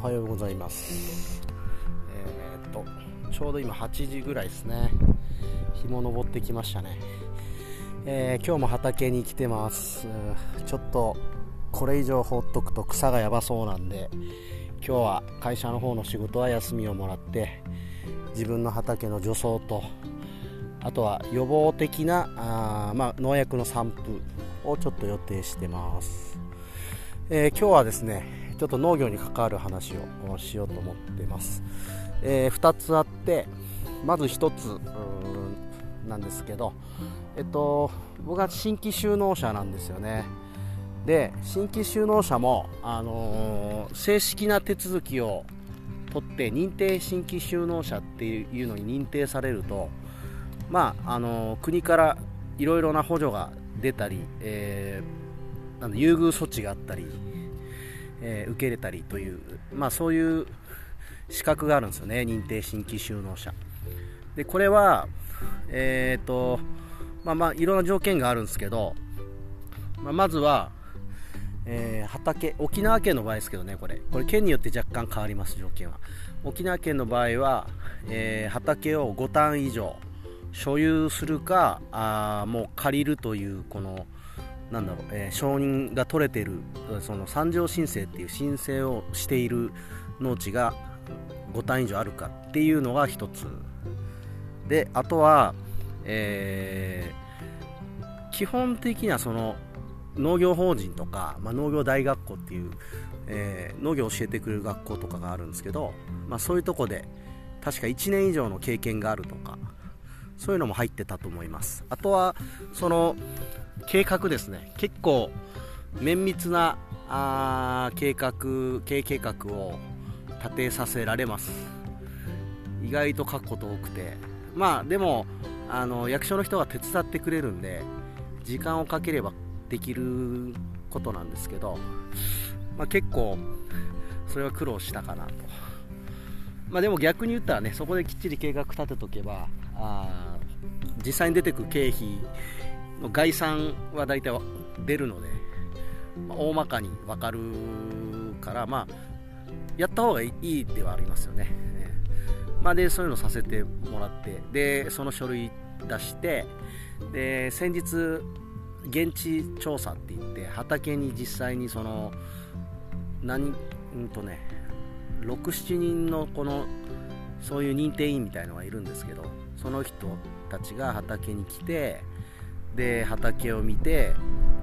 おはようございます。えー、っとちょうど今8時ぐらいですね。日も昇ってきましたね、えー、今日も畑に来てます。ちょっとこれ以上放っとくと草がやばそうなんで今日は会社の方の仕事は休みをもらって自分の畑の除草とあとは予防的なあ、まあ、農薬の散布をちょっと予定してます、えー、今日はですねちょっと農業に関わる話をしようと思っています、えー、2つあってまず1つなんですけど、えっと、僕は新規就農者なんですよね。で新規就農者も、あのー、正式な手続きを取って認定新規就農者っていうのに認定されると、まああのー、国からいろいろな補助が出たり、えー、なん優遇措置があったりえー、受け入れたりという、まあ、そういう資格があるんですよね。認定新規就農者。でこれはえっ、ー、とまあまあいろんな条件があるんですけど、まあ、まずは、えー、畑沖縄県の場合ですけどねこれ。これ県によって若干変わります条件は。沖縄県の場合は、えー、畑を5単以上所有するかあもう借りるというこのなんだろう、えー、承認が取れているその三条申請っていう申請をしている農地が5単以上あるかっていうのが一つ。であとは、えー、基本的にはその農業法人とか、まあ、農業大学校っていう、えー、農業を教えてくれる学校とかがあるんですけど、まあ、そういうとこで確か1年以上の経験があるとかそういうのも入ってたと思います。あとはその計画ですね。結構綿密なあ計画経営計画を立てさせられます。意外と書くこと多くて。まあでもあの役所の人が手伝ってくれるんで時間をかければできることなんですけど、まあ、結構それは苦労したかなと、まあ、でも逆に言ったらねそこできっちり計画立てとけばあ実際に出てくる経費の概算は大体出るので、まあ、大まかに分かるからまあやった方がいいではありますよね、まあ、でそういうのさせてもらってでその書類出してで先日現地調査って言って畑に実際にその何うんとね67人のこのそういう認定員みたいのがいるんですけどその人たちが畑に来てで畑を見て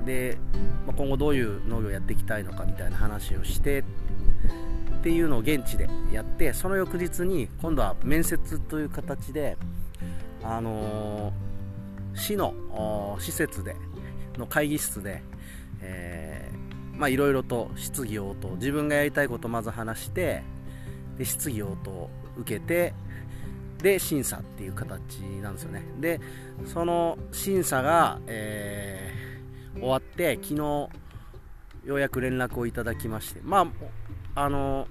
で、ま、今後どういう農業をやっていきたいのかみたいな話をしてっていうのを現地でやってその翌日に今度は面接という形で、あのー、市の施設での会議室で、え、まあいろいろと質疑応答。自分がやりたいことをまず話してで質疑応答を受けてで審査っていう形なんですよね。でその審査が、えー、終わって昨日ようやく連絡をいただきまして。まああの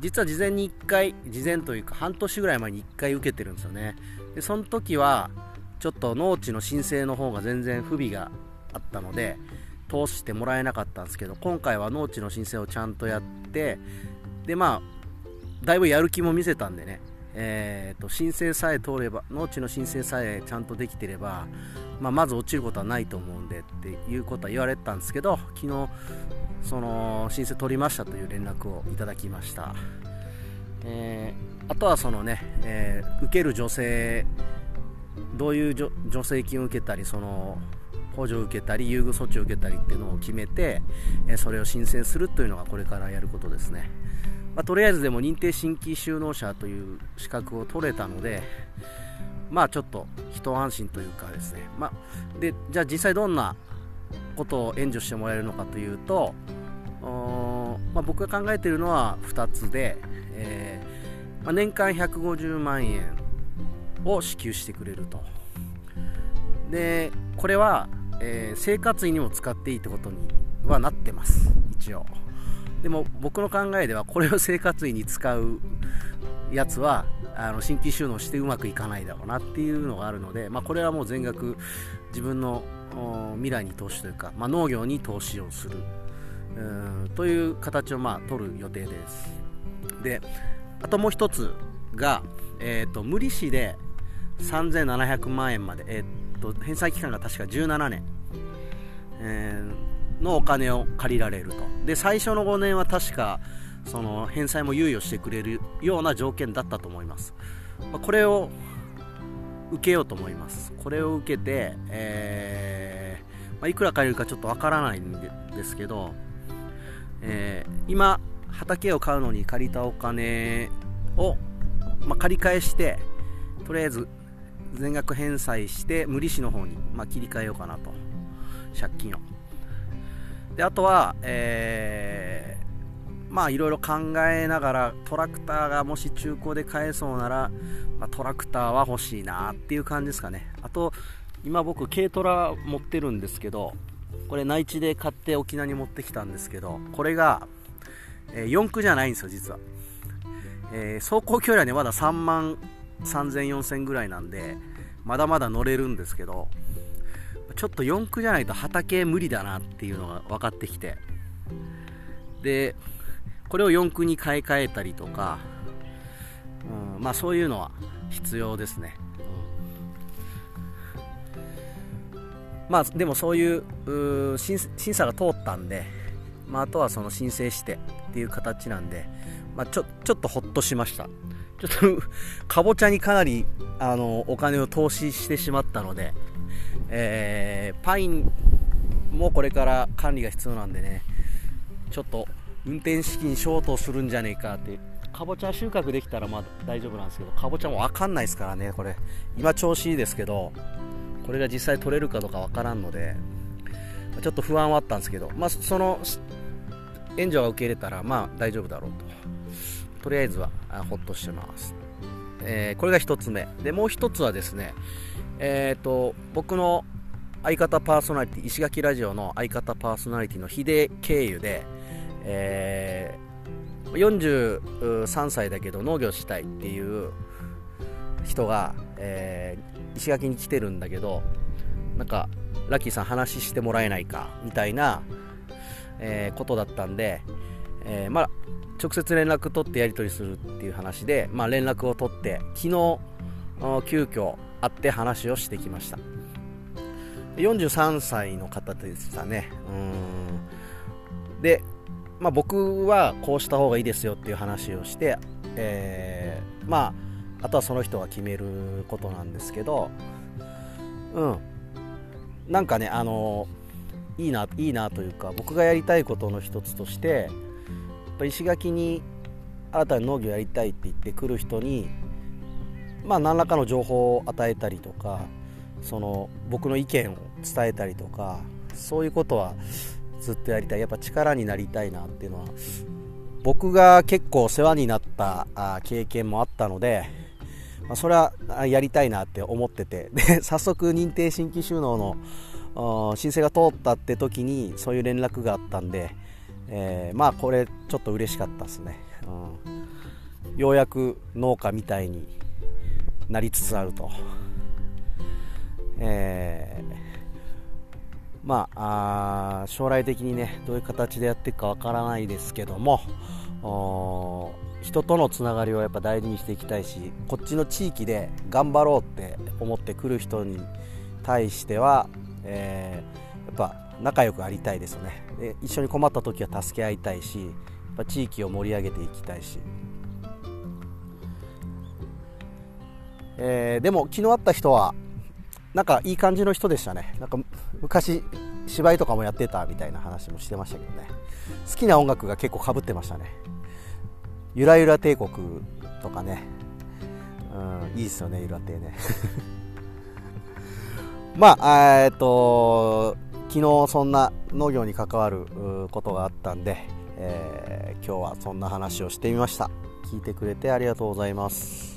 実は事前に1回事前というか半年ぐらい前に1回受けてるんですよね。でその時はちょっと農地の申請の方が全然不備があったので通してもらえなかったんですけど今回は農地の申請をちゃんとやってでまあだいぶやる気も見せたんでねえーと、申請さえ通れば農地の申請さえちゃんとできてれば、まあ、まず落ちることはないと思うんでっていうことは言われてたんですけど昨日その申請取りましたという連絡をいただきました、えー、あとはそのね、えー、受ける女性どういう助成金を受けたりその補助を受けたり優遇措置を受けたりっていうのを決めて、えそれを申請するというのがこれからやることですね。まあ、とりあえずでも認定新規就農者という資格を取れたので、まあちょっと一安心というかですね、まあ、でじゃあ実際どんなことを援助してもらえるのかというと、まあ、僕が考えているのは2つで、えー、まあ、年間150万円を支給してくれると。でこれは、えー、生活費にも使っていいってことにはなってます。一応。でも僕の考えではこれを生活費に使うやつはあの新規収納してうまくいかないだろうなっていうのがあるので、まあ、これはもう全額自分の未来に投資というか、まあ、農業に投資をする。という形をまあ取る予定です。であともう一つが、えーと、無利子で3700万円まで、えーと、返済期間が確か17年、えー、のお金を借りられると。で最初の5年は確かその返済も猶予してくれるような条件だったと思います、まあ、これを受けようと思います。これを受けて、えー、まあ、いくら借りるかちょっとわからないんですけど、えー、今畑を買うのに借りたお金を、まあ、借り返してとりあえず全額返済して無利子の方に、まあ、切り替えようかなと。借金を。であとは、え、まあいろいろ考えながらトラクターがもし中古で買えそうなら、まあ、トラクターは欲しいなっていう感じですかね。あと今僕軽トラ持ってるんですけどこれ内地で買って沖縄に持ってきたんですけどこれが、えー、4駆じゃないんですよ実は、えー、走行距離はねまだ3万3000、4000ぐらいなんでまだまだ乗れるんですけどちょっと4駆じゃないと畑無理だなっていうのが分かってきて。でこれを4駆に買い替えたりとか、うん、まあそういうのは必要ですね、うん、まあでもそういう審査が通ったんで、まあ、あとはその申請してっていう形なんで、まあ、ちょちょっとほっとしました。ちょっとかぼちゃにかなりあのお金を投資してしまったのでえー、パインもこれから管理が必要なんでねちょっと運転資金ショートするんじゃねえかってかぼちゃ収穫できたらまあ大丈夫なんですけどかぼちゃも分かんないですからねこれ。今調子いいですけどこれが実際取れるかどうか分からんのでちょっと不安はあったんですけど、まあ、その援助が受け入れたらまあ大丈夫だろうと。とりあえずはほっとしてます、えー、これが1つ目。でもう1つはですねえーと、僕の相方パーソナリティ石垣ラジオの相方パーソナリティの秀経由で、えー、43歳だけど農業したいっていう人が、えー、石垣に来てるんだけどなんかラッキーさん話してもらえないかみたいな、えー、ことだったんで、えー、まあ直接連絡取ってやり取りするっていう話で、まあ、連絡を取って昨日急遽会って話をしてきました。43歳の方でしたね。うん。で、まあ、僕はこうした方がいいですよっていう話をして、えー、まああとはその人が決めることなんですけどうん。なんかねあのいいないいなというか僕がやりたいことの一つとしてぱ石垣に新たに農業やりたいって言ってくる人にまあ、何らかの情報を与えたりとかその僕の意見を伝えたりとかそういうことはずっとやりたい。やっぱ力になりたいなっていうのは僕が結構世話になった経験もあったので、まあ、それはやりたいなって思ってて。で早速認定新規収納の申請が通ったって時にそういう連絡があったんで、えー、まあこれちょっと嬉しかったですね、うん、ようやく農家みたいになりつつあると、えー、まああ将来的にねどういう形でやっていくかわからないですけども人とのつながりをやっぱ大事にしていきたいしこっちの地域で頑張ろうって思ってくる人に対しては、えー、やっぱ仲良くありたいですよね。で一緒に困った時は助け合いたいしやっぱ地域を盛り上げていきたいし。えー、でも昨日会った人はなんかいい感じの人でしたね。なんか昔芝居とかもやってたみたいな話もしてましたけどね。好きな音楽が結構かぶってましたね。ゆらゆら帝国とかね。うんいいですよねゆら帝ね。まあえー、っと昨日そんな農業に関わることがあったんで、えー、今日はそんな話をしてみました。聞いてくれてありがとうございます。